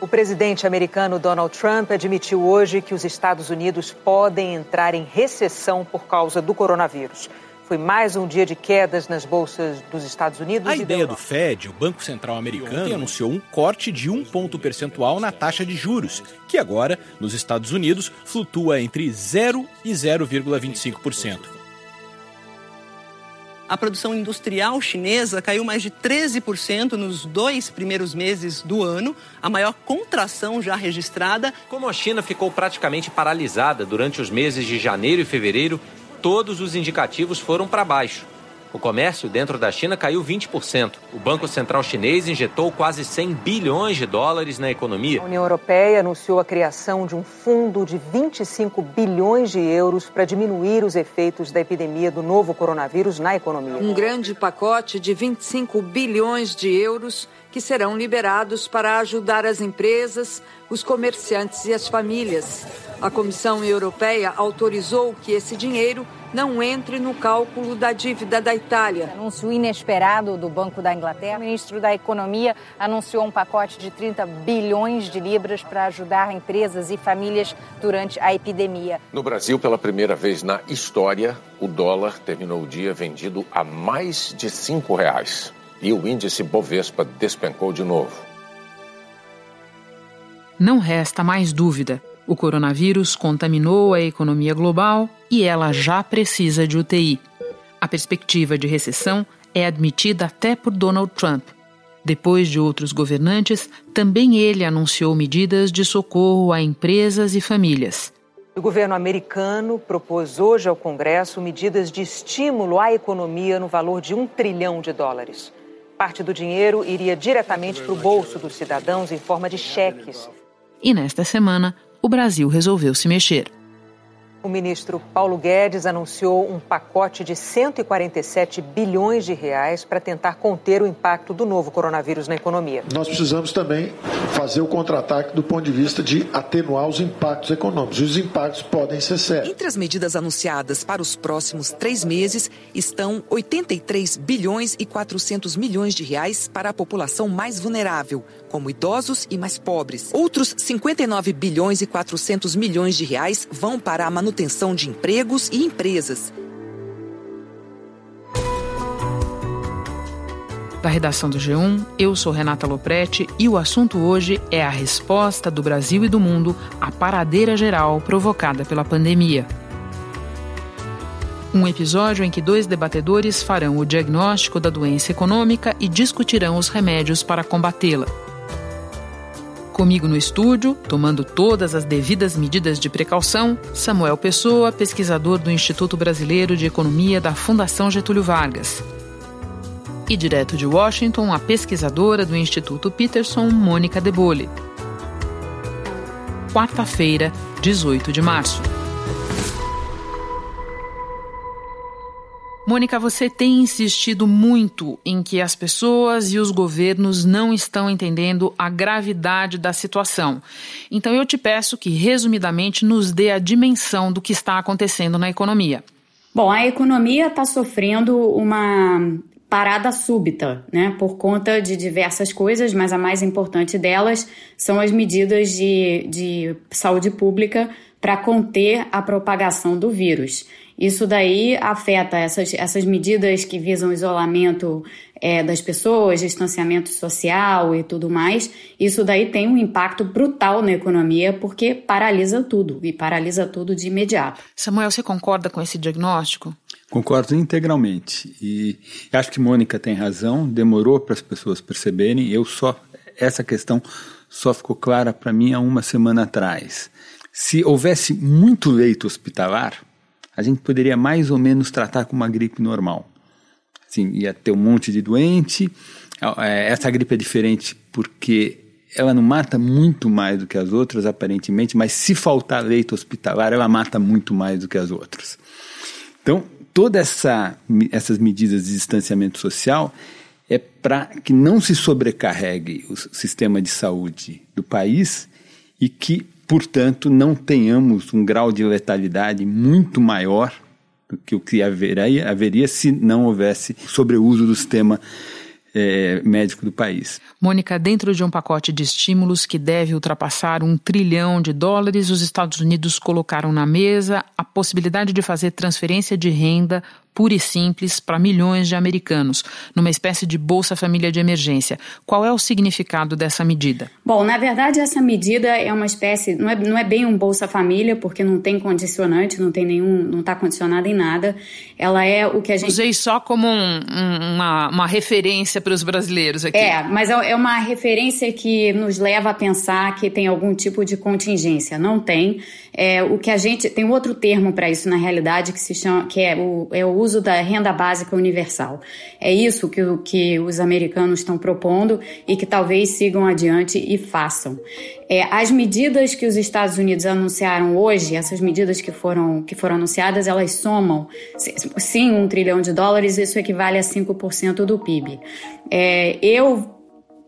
O presidente americano Donald Trump admitiu hoje que os Estados Unidos podem entrar em recessão por causa do coronavírus. Foi mais um dia de quedas nas bolsas dos Estados Unidos. A ideia do Fed, o Banco Central Americano, anunciou um corte de um ponto percentual na taxa de juros, que agora, nos Estados Unidos, flutua entre 0 e 0,25%. A produção industrial chinesa caiu mais de 13% nos dois primeiros meses do ano, a maior contração já registrada. Como a China ficou praticamente paralisada durante os meses de janeiro e fevereiro, todos os indicativos foram para baixo. O comércio dentro da China caiu 20%. O Banco Central Chinês injetou quase 100 bilhões de dólares na economia. A União Europeia anunciou a criação de um fundo de 25 bilhões de euros para diminuir os efeitos da epidemia do novo coronavírus na economia. Um grande pacote de 25 bilhões de euros que serão liberados para ajudar as empresas, os comerciantes e as famílias. A Comissão Europeia autorizou que esse dinheiro não entre no cálculo da dívida da Itália. Anúncio inesperado do Banco da Inglaterra. O ministro da Economia anunciou um pacote de 30 bilhões de libras para ajudar empresas e famílias durante a epidemia. No Brasil, pela primeira vez na história, o dólar terminou o dia vendido a mais de cinco reais. E o índice Bovespa despencou de novo. Não resta mais dúvida. O coronavírus contaminou a economia global e ela já precisa de UTI. A perspectiva de recessão é admitida até por Donald Trump. Depois de outros governantes, também ele anunciou medidas de socorro a empresas e famílias. O governo americano propôs hoje ao Congresso medidas de estímulo à economia no valor de um trilhão de dólares. Parte do dinheiro iria diretamente para o bolso dos cidadãos em forma de cheques. E nesta semana, o Brasil resolveu se mexer. O ministro Paulo Guedes anunciou um pacote de 147 bilhões de reais para tentar conter o impacto do novo coronavírus na economia. Nós precisamos também fazer o contra-ataque do ponto de vista de atenuar os impactos econômicos. E os impactos podem ser sérios. Entre as medidas anunciadas para os próximos três meses estão 83 bilhões e 400 milhões de reais para a população mais vulnerável, como idosos e mais pobres. Outros 59 bilhões e 400 milhões de reais vão para a manutenção manutenção de empregos e empresas. Da redação do G1, eu sou Renata Loprete e o assunto hoje é a resposta do Brasil e do mundo à paradeira geral provocada pela pandemia. Um episódio em que dois debatedores farão o diagnóstico da doença econômica e discutirão os remédios para combatê-la. Comigo no estúdio, tomando todas as devidas medidas de precaução, Samuel Pessoa, pesquisador do Instituto Brasileiro de Economia da Fundação Getúlio Vargas. E direto de Washington, a pesquisadora do Instituto Peterson, Mônica Debole. Quarta-feira, 18 de março. Mônica, você tem insistido muito em que as pessoas e os governos não estão entendendo a gravidade da situação. Então eu te peço que, resumidamente, nos dê a dimensão do que está acontecendo na economia. Bom, a economia está sofrendo uma parada súbita, né, por conta de diversas coisas, mas a mais importante delas são as medidas de, de saúde pública para conter a propagação do vírus. Isso daí afeta essas, essas medidas que visam isolamento é, das pessoas, distanciamento social e tudo mais. Isso daí tem um impacto brutal na economia porque paralisa tudo e paralisa tudo de imediato. Samuel, você concorda com esse diagnóstico? Concordo integralmente. E acho que Mônica tem razão, demorou para as pessoas perceberem. Eu só essa questão só ficou clara para mim há uma semana atrás. Se houvesse muito leito hospitalar, a gente poderia mais ou menos tratar como uma gripe normal. Assim, ia ter um monte de doente. É, essa gripe é diferente porque ela não mata muito mais do que as outras, aparentemente, mas se faltar leito hospitalar, ela mata muito mais do que as outras. Então, todas essa, essas medidas de distanciamento social é para que não se sobrecarregue o sistema de saúde do país e que portanto, não tenhamos um grau de letalidade muito maior do que o que haveria, haveria se não houvesse sobreuso do sistema é, médico do país. Mônica, dentro de um pacote de estímulos que deve ultrapassar um trilhão de dólares, os Estados Unidos colocaram na mesa a possibilidade de fazer transferência de renda pura e simples para milhões de americanos, numa espécie de Bolsa Família de emergência. Qual é o significado dessa medida? Bom, na verdade, essa medida é uma espécie, não é, não é bem um Bolsa Família, porque não tem condicionante, não tem nenhum, não está condicionada em nada. Ela é o que a gente. Usei só como um, um, uma, uma referência para os brasileiros aqui. É, mas é, é uma referência que nos leva a pensar que tem algum tipo de contingência. Não tem. É, o que a gente. Tem outro termo para isso na realidade que se chama. que é o, é o uso uso da renda básica universal. É isso que, que os americanos estão propondo e que talvez sigam adiante e façam. É, as medidas que os Estados Unidos anunciaram hoje, essas medidas que foram, que foram anunciadas, elas somam, sim, um trilhão de dólares, isso equivale a 5% do PIB. É, eu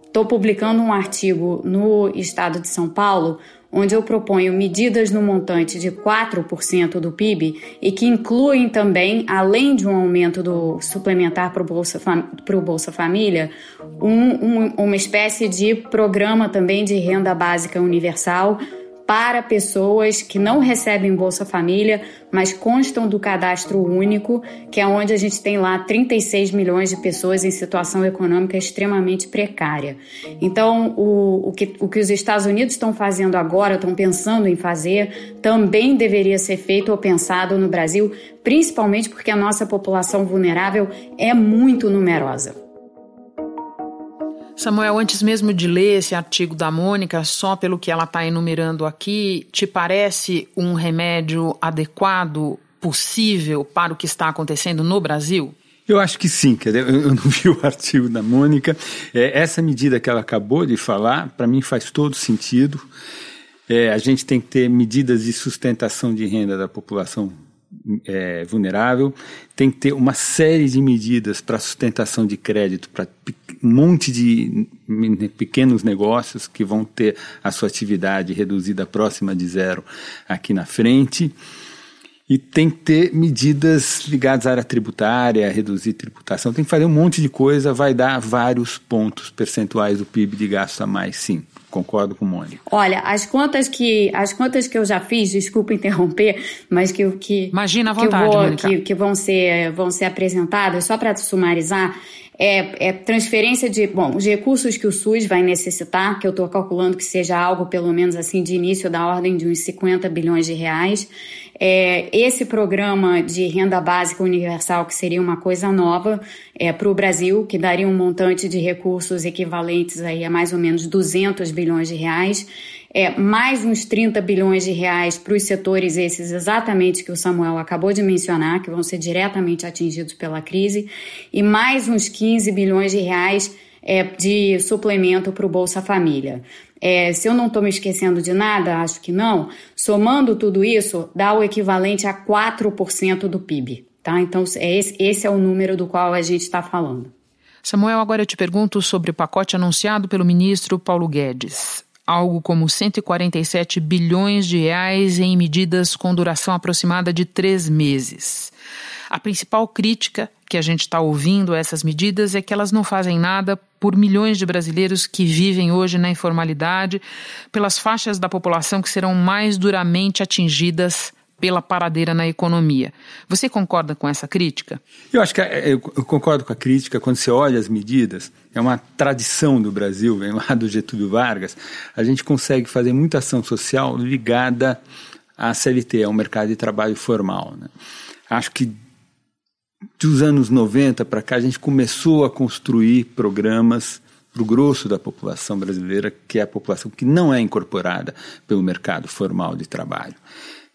estou publicando um artigo no estado de São Paulo onde eu proponho medidas no montante de 4% do PIB e que incluem também, além de um aumento do suplementar para o Bolsa, Bolsa Família, um, um, uma espécie de programa também de renda básica universal para pessoas que não recebem Bolsa Família, mas constam do cadastro único, que é onde a gente tem lá 36 milhões de pessoas em situação econômica extremamente precária. Então, o, o, que, o que os Estados Unidos estão fazendo agora, estão pensando em fazer, também deveria ser feito ou pensado no Brasil, principalmente porque a nossa população vulnerável é muito numerosa. Samuel, antes mesmo de ler esse artigo da Mônica, só pelo que ela está enumerando aqui, te parece um remédio adequado, possível para o que está acontecendo no Brasil? Eu acho que sim, eu não vi o artigo da Mônica. É, essa medida que ela acabou de falar, para mim faz todo sentido. É, a gente tem que ter medidas de sustentação de renda da população é, vulnerável, tem que ter uma série de medidas para sustentação de crédito para monte de pequenos negócios que vão ter a sua atividade reduzida próxima de zero aqui na frente. E tem que ter medidas ligadas à área tributária, reduzir tributação, tem que fazer um monte de coisa, vai dar vários pontos percentuais do PIB de gasto a mais, sim. Concordo com o Mônica. Olha, as contas que as contas que eu já fiz, desculpa interromper, mas que que Imagina à vontade, que, vou, que, que vão ser vão ser apresentadas só para sumarizar, é, é, transferência de, bom, os recursos que o SUS vai necessitar, que eu estou calculando que seja algo pelo menos assim de início da ordem de uns 50 bilhões de reais. É, esse programa de renda básica universal, que seria uma coisa nova é, para o Brasil, que daria um montante de recursos equivalentes aí a mais ou menos 200 bilhões de reais, é, mais uns 30 bilhões de reais para os setores esses exatamente que o Samuel acabou de mencionar, que vão ser diretamente atingidos pela crise, e mais uns 15 bilhões de reais é, de suplemento para o Bolsa Família. É, se eu não estou me esquecendo de nada, acho que não, somando tudo isso, dá o equivalente a 4% do PIB. Tá? Então, é esse, esse é o número do qual a gente está falando. Samuel, agora eu te pergunto sobre o pacote anunciado pelo ministro Paulo Guedes. Algo como 147 bilhões de reais em medidas com duração aproximada de três meses. A principal crítica que a gente está ouvindo a essas medidas é que elas não fazem nada por milhões de brasileiros que vivem hoje na informalidade, pelas faixas da população que serão mais duramente atingidas pela paradeira na economia. Você concorda com essa crítica? Eu acho que é, eu concordo com a crítica. Quando você olha as medidas, é uma tradição do Brasil, vem lá do Getúlio Vargas, a gente consegue fazer muita ação social ligada à CLT, ao mercado de trabalho formal. Né? Acho que dos anos 90 para cá, a gente começou a construir programas para o grosso da população brasileira, que é a população que não é incorporada pelo mercado formal de trabalho.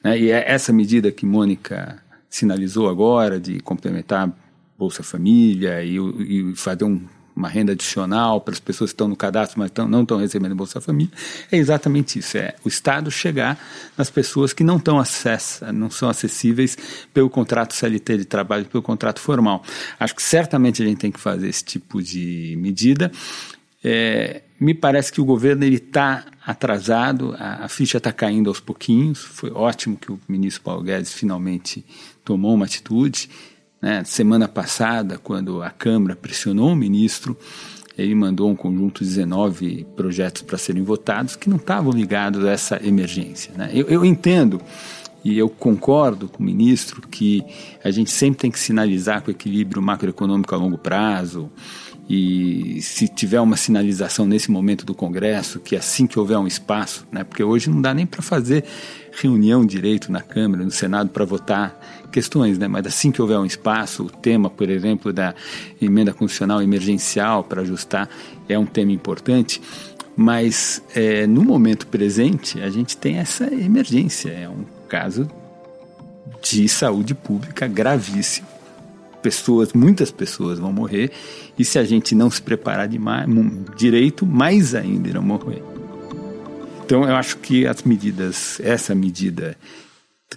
Né? E é essa medida que Mônica sinalizou agora, de complementar Bolsa Família e, e fazer um uma renda adicional para as pessoas que estão no cadastro, mas tão, não estão recebendo Bolsa Família, é exatamente isso. É o Estado chegar nas pessoas que não estão acessa, não são acessíveis pelo contrato CLT de trabalho, pelo contrato formal. Acho que certamente a gente tem que fazer esse tipo de medida. É, me parece que o governo está atrasado, a, a ficha está caindo aos pouquinhos. Foi ótimo que o ministro Paulo Guedes finalmente tomou uma atitude Né? Semana passada, quando a Câmara pressionou o ministro, ele mandou um conjunto de 19 projetos para serem votados que não estavam ligados a essa emergência. Né? Eu, eu entendo e eu concordo com o ministro que a gente sempre tem que sinalizar com equilíbrio macroeconômico a longo prazo. E se tiver uma sinalização nesse momento do Congresso, que assim que houver um espaço, né, porque hoje não dá nem para fazer reunião direito na Câmara, no Senado, para votar questões, né, mas assim que houver um espaço, o tema, por exemplo, da emenda constitucional emergencial para ajustar é um tema importante. Mas é, no momento presente, a gente tem essa emergência, é um caso de saúde pública gravíssimo. Pessoas, muitas pessoas vão morrer e se a gente não se preparar de mais, direito, mais ainda irão morrer. Então eu acho que as medidas, essa medida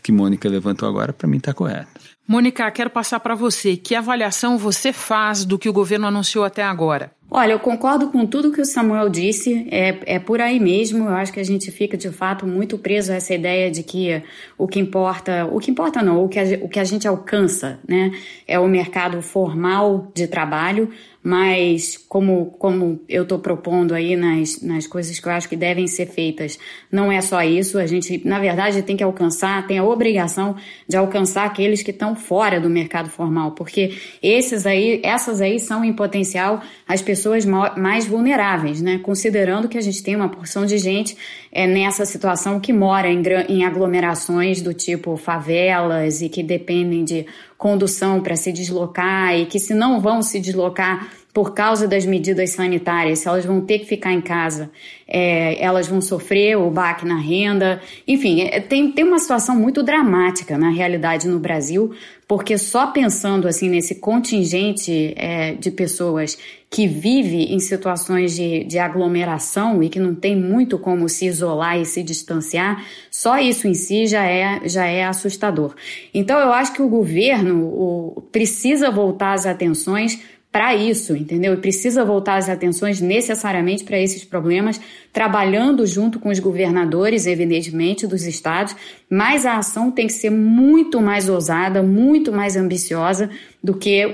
que Mônica levantou agora, para mim está correta. Mônica, quero passar para você. Que avaliação você faz do que o governo anunciou até agora? Olha, eu concordo com tudo que o Samuel disse, é, é por aí mesmo. Eu acho que a gente fica de fato muito preso a essa ideia de que o que importa, o que importa não, o que a, o que a gente alcança, né, é o mercado formal de trabalho, mas como, como eu estou propondo aí nas, nas coisas que eu acho que devem ser feitas, não é só isso, a gente, na verdade, tem que alcançar, tem a obrigação de alcançar aqueles que estão fora do mercado formal, porque esses aí, essas aí são em potencial as pessoas mais vulneráveis, né? Considerando que a gente tem uma porção de gente é, nessa situação que mora em, em aglomerações do tipo favelas e que dependem de condução para se deslocar e que se não vão se deslocar por causa das medidas sanitárias, se elas vão ter que ficar em casa, é, elas vão sofrer o baque na renda. Enfim, é, tem, tem uma situação muito dramática na realidade no Brasil, porque só pensando assim nesse contingente é, de pessoas que vive em situações de, de aglomeração e que não tem muito como se isolar e se distanciar, só isso em si já é, já é assustador. Então eu acho que o governo o, precisa voltar as atenções para isso, entendeu? E precisa voltar as atenções necessariamente para esses problemas, trabalhando junto com os governadores, evidentemente, dos estados, mas a ação tem que ser muito mais ousada, muito mais ambiciosa do que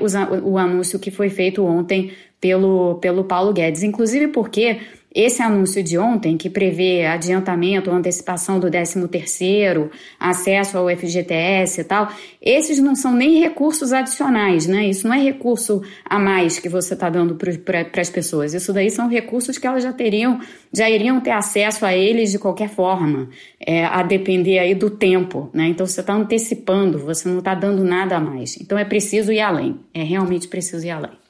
o anúncio que foi feito ontem pelo, pelo Paulo Guedes. Inclusive porque esse anúncio de ontem, que prevê adiantamento antecipação do 13º, acesso ao FGTS e tal, esses não são nem recursos adicionais, né? Isso não é recurso a mais que você está dando para as pessoas. Isso daí são recursos que elas já teriam, já iriam ter acesso a eles de qualquer forma, é, a depender aí do tempo, né? Então você está antecipando, você não está dando nada a mais. Então é preciso ir além, é realmente preciso ir além.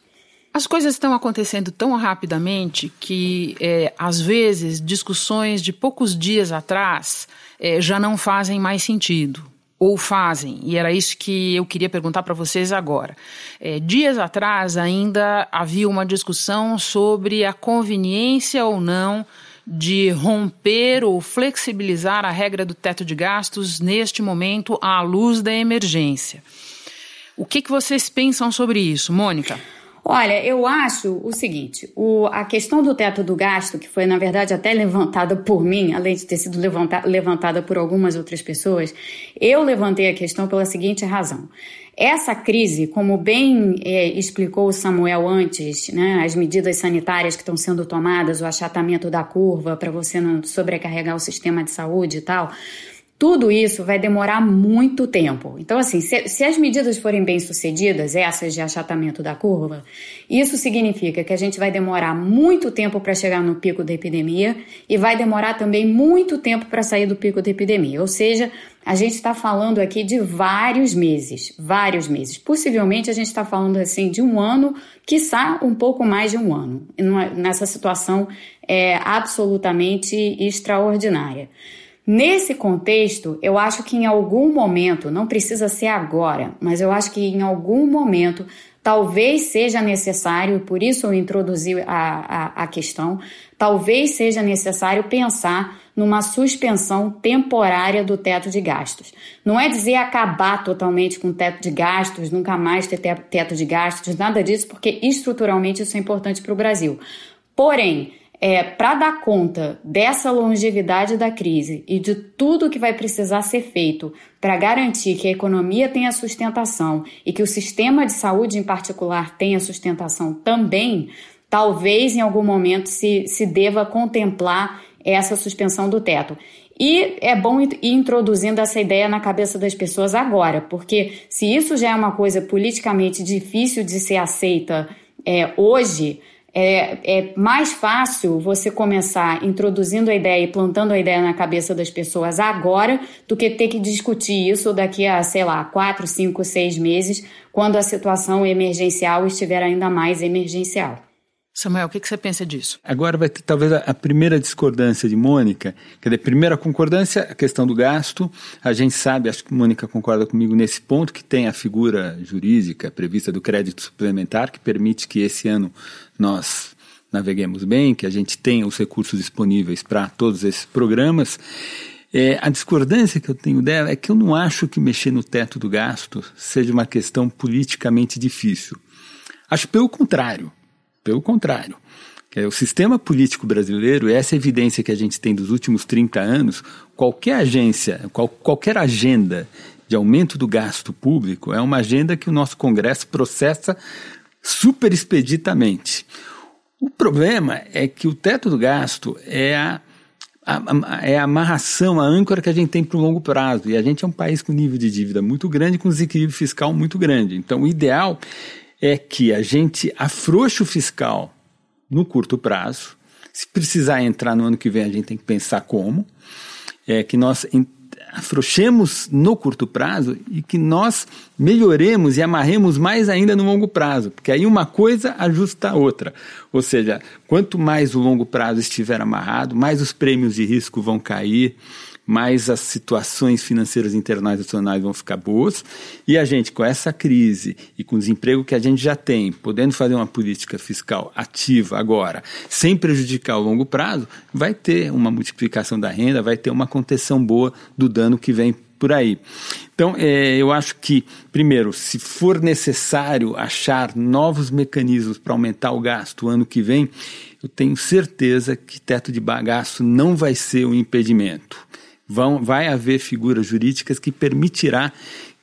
As coisas estão acontecendo tão rapidamente que, é, às vezes, discussões de poucos dias atrás é, já não fazem mais sentido. Ou fazem, e era isso que eu queria perguntar para vocês agora. É, dias atrás ainda havia uma discussão sobre a conveniência ou não de romper ou flexibilizar a regra do teto de gastos neste momento à luz da emergência. O que, que vocês pensam sobre isso, Mônica? Olha, eu acho o seguinte: o, a questão do teto do gasto, que foi, na verdade, até levantada por mim, além de ter sido levanta, levantada por algumas outras pessoas, eu levantei a questão pela seguinte razão. Essa crise, como bem é, explicou o Samuel antes, né, as medidas sanitárias que estão sendo tomadas, o achatamento da curva para você não sobrecarregar o sistema de saúde e tal, tudo isso vai demorar muito tempo. Então, assim, se, se, as medidas forem bem sucedidas, essas de achatamento da curva, isso significa que a gente vai demorar muito tempo para chegar no pico da epidemia e vai demorar também muito tempo para sair do pico da epidemia. Ou seja, a gente está falando aqui de vários meses, vários meses. Possivelmente a gente está falando assim de um ano, quiçá um pouco mais de um ano, nessa situação é absolutamente extraordinária. Nesse contexto, eu acho que em algum momento, não precisa ser agora, mas eu acho que em algum momento talvez seja necessário, por isso eu introduzi a, a, a questão, talvez seja necessário pensar numa suspensão temporária do teto de gastos. Não é dizer acabar totalmente com o teto de gastos, nunca mais ter teto de gastos, nada disso, porque estruturalmente isso é importante para o Brasil. Porém, é, para dar conta dessa longevidade da crise e de tudo que vai precisar ser feito para garantir que a economia tenha sustentação e que o sistema de saúde, em particular, tenha sustentação também, talvez em algum momento se, se deva contemplar essa suspensão do teto. E é bom ir introduzindo essa ideia na cabeça das pessoas agora, porque se isso já é uma coisa politicamente difícil de ser aceita é, hoje, é, é, mais fácil você começar introduzindo a ideia e plantando a ideia na cabeça das pessoas agora do que ter que discutir isso daqui a, sei lá, quatro, cinco, seis meses, quando a situação emergencial estiver ainda mais emergencial. Samuel, o que, que, você pensa disso? Agora vai ter talvez a, a primeira discordância de Mônica. Quer dizer, primeira concordância, a questão do gasto. A gente sabe, acho que Mônica concorda comigo nesse ponto, que tem a figura jurídica prevista do crédito suplementar, que permite que esse ano nós naveguemos bem, que a gente tenha os recursos disponíveis para todos esses programas. É, a discordância que eu tenho dela é que eu não acho que mexer no teto do gasto seja uma questão politicamente difícil. Acho pelo contrário. Pelo contrário. É, o sistema político brasileiro, essa evidência que a gente tem dos últimos 30 anos, qualquer agência, qual, qualquer agenda de aumento do gasto público é uma agenda que o nosso Congresso processa super expeditamente. O problema é que o teto do gasto é a, a, a, é a amarração, a âncora que a gente tem para o longo prazo. E a gente é um país com nível de dívida muito grande, com desequilíbrio fiscal muito grande. Então, o ideal é que a gente afrouxe o fiscal no curto prazo. Se precisar entrar no ano que vem, a gente tem que pensar como. É que nós afrouxemos no curto prazo e que nós melhoremos e amarremos mais ainda no longo prazo, porque aí uma coisa ajusta a outra. Ou seja, quanto mais o longo prazo estiver amarrado, mais os prêmios de risco vão cair, mais as situações financeiras internacionais vão ficar boas. E a gente, com essa crise e com o desemprego que a gente já tem, podendo fazer uma política fiscal ativa agora, sem prejudicar o longo prazo, vai ter uma multiplicação da renda, vai ter uma contenção boa do dano que vem por aí. Então, é, eu acho que, primeiro, se for necessário achar novos mecanismos para aumentar o gasto ano que vem, eu tenho certeza que teto de bagaço não vai ser um impedimento vão, vai haver figuras jurídicas que permitirá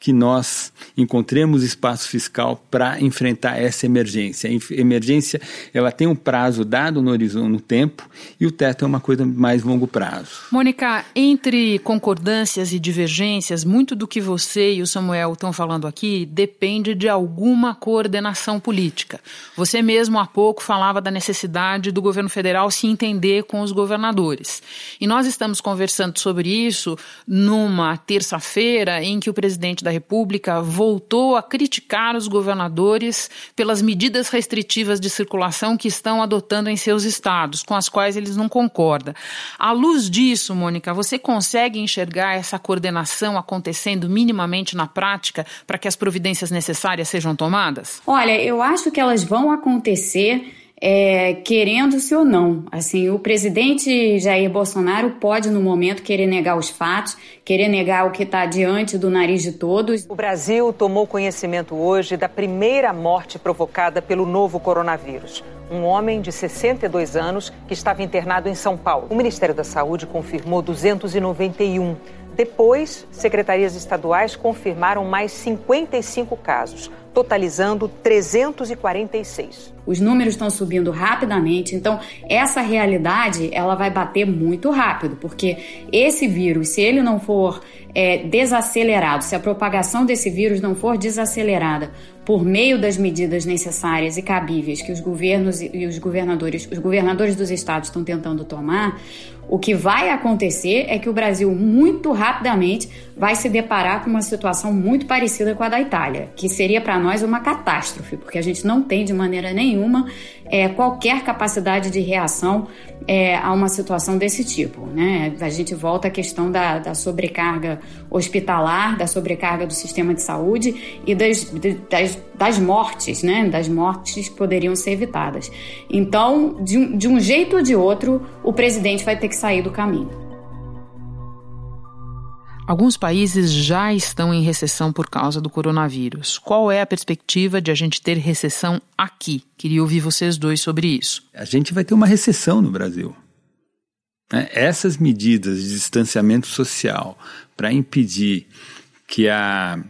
que nós encontremos espaço fiscal para enfrentar essa emergência. A emergência ela tem um prazo dado no horizonte no tempo e o teto é uma coisa mais longo prazo. Mônica, entre concordâncias e divergências, muito do que você e o Samuel estão falando aqui depende de alguma coordenação política. Você mesmo há pouco falava da necessidade do governo federal se entender com os governadores. E nós estamos conversando sobre isso numa terça-feira em que o presidente da da República voltou a criticar os governadores pelas medidas restritivas de circulação que estão adotando em seus estados, com as quais eles não concordam. À luz disso, Mônica, você consegue enxergar essa coordenação acontecendo minimamente na prática para que as providências necessárias sejam tomadas? Olha, eu acho que elas vão acontecer é, querendo-se ou não. Assim, o presidente Jair Bolsonaro pode, no momento, querer negar os fatos, querer negar o que está diante do nariz de todos. O Brasil tomou conhecimento hoje da primeira morte provocada pelo novo coronavírus. Um homem de 62 anos que estava internado em São Paulo. O Ministério da Saúde confirmou 291. Depois, secretarias estaduais confirmaram mais 55 casos totalizando 346. Os números estão subindo rapidamente, então essa realidade ela vai bater muito rápido, porque esse vírus, se ele não for é, desacelerado, se a propagação desse vírus não for desacelerada por meio das medidas necessárias e cabíveis que os governos e os governadores, os governadores dos estados estão tentando tomar, o que vai acontecer é que o Brasil muito rapidamente vai se deparar com uma situação muito parecida com a da Itália, que seria para nós uma catástrofe, porque a gente não tem de maneira nenhuma é, qualquer capacidade de reação é, a uma situação desse tipo. Né? A gente volta à questão da, da sobrecarga hospitalar, da sobrecarga do sistema de saúde e das, das, das mortes, né? das mortes que poderiam ser evitadas. Então, de, de um jeito ou de outro, o presidente vai ter que sair do caminho. Alguns países já estão em recessão por causa do coronavírus. Qual é a perspectiva de a gente ter recessão aqui? Queria ouvir vocês dois sobre isso. A gente vai ter uma recessão no Brasil. Né? Essas medidas de distanciamento social para impedir que, a,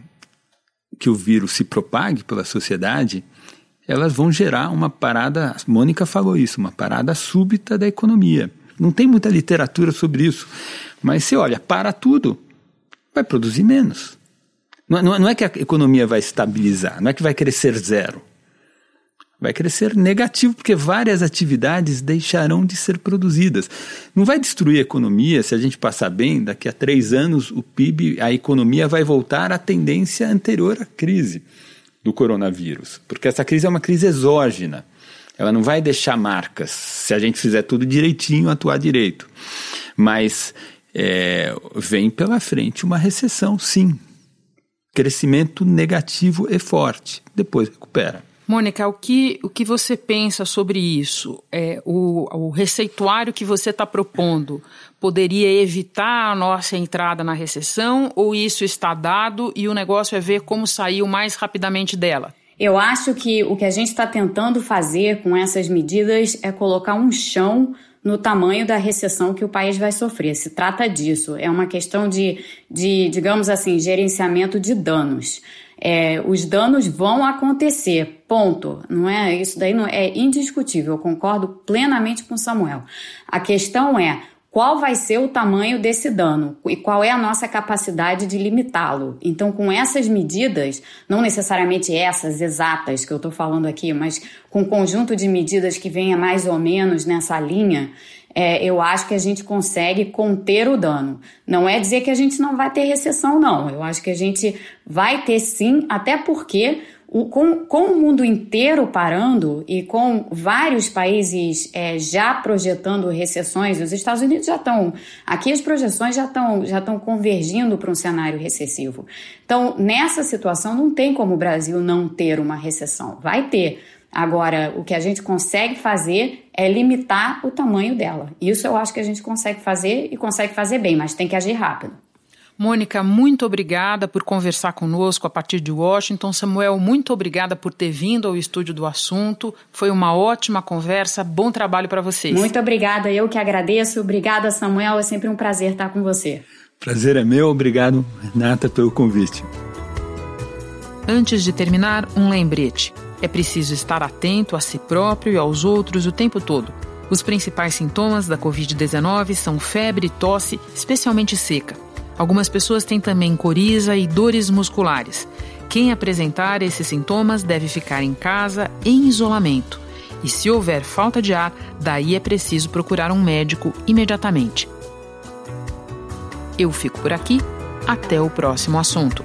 que o vírus se propague pela sociedade, elas vão gerar uma parada, Mônica falou isso, uma parada súbita da economia. Não tem muita literatura sobre isso, mas você olha, para tudo, vai produzir menos. Não, não, não é que a economia vai estabilizar, não é que vai crescer zero. Vai crescer negativo, porque várias atividades deixarão de ser produzidas. Não vai destruir a economia se a gente passar bem, daqui a três anos o PIB, a economia vai voltar à tendência anterior à crise do coronavírus. Porque essa crise é uma crise exógena. Ela não vai deixar marcas se a gente fizer tudo direitinho, atuar direito. Mas é, vem pela frente uma recessão, sim. Crescimento negativo e forte. Depois recupera. Mônica, o que, o que você pensa sobre isso? É, o, o receituário que você está propondo poderia evitar a nossa entrada na recessão ou isso está dado e o negócio é ver como sair o mais rapidamente dela? Eu acho que o que a gente está tentando fazer com essas medidas é colocar um chão no tamanho da recessão que o país vai sofrer. Se trata disso. É uma questão de, de digamos assim, gerenciamento de danos. É, os danos vão acontecer, ponto. Não é isso daí não é indiscutível. Eu concordo plenamente com Samuel. A questão é qual vai ser o tamanho desse dano e qual é a nossa capacidade de limitá-lo. Então, com essas medidas, não necessariamente essas exatas que eu estou falando aqui, mas com um conjunto de medidas que venha mais ou menos nessa linha, é, eu acho que a gente consegue conter o dano. Não é dizer que a gente não vai ter recessão, não. Eu acho que a gente vai ter sim, até porque com, com, o mundo inteiro parando e com vários países é, já projetando recessões, os Estados Unidos já estão. Aqui as projeções já estão já estão convergindo para um cenário recessivo. Então, nessa situação, não tem como o Brasil não ter uma recessão. Vai ter. Agora, o que a gente consegue fazer é limitar o tamanho dela. Isso eu acho que a gente consegue fazer e consegue fazer bem, mas tem que agir rápido. Mônica, muito obrigada por conversar conosco a partir de Washington. Samuel, muito obrigada por ter vindo ao estúdio do assunto. Foi uma ótima conversa. Bom trabalho para vocês. Muito obrigada, eu que agradeço. Obrigada, Samuel. É sempre um prazer estar com você. Prazer é meu. Obrigado, Renata, pelo convite. Antes de terminar, um lembrete. É preciso estar atento a si próprio e aos outros o tempo todo. Os principais sintomas da Covid-19 são febre e tosse, especialmente seca. Algumas pessoas têm também coriza e dores musculares. Quem apresentar esses sintomas deve ficar em casa em isolamento. E se houver falta de ar, daí é preciso procurar um médico imediatamente. Eu fico por aqui. Até o próximo assunto.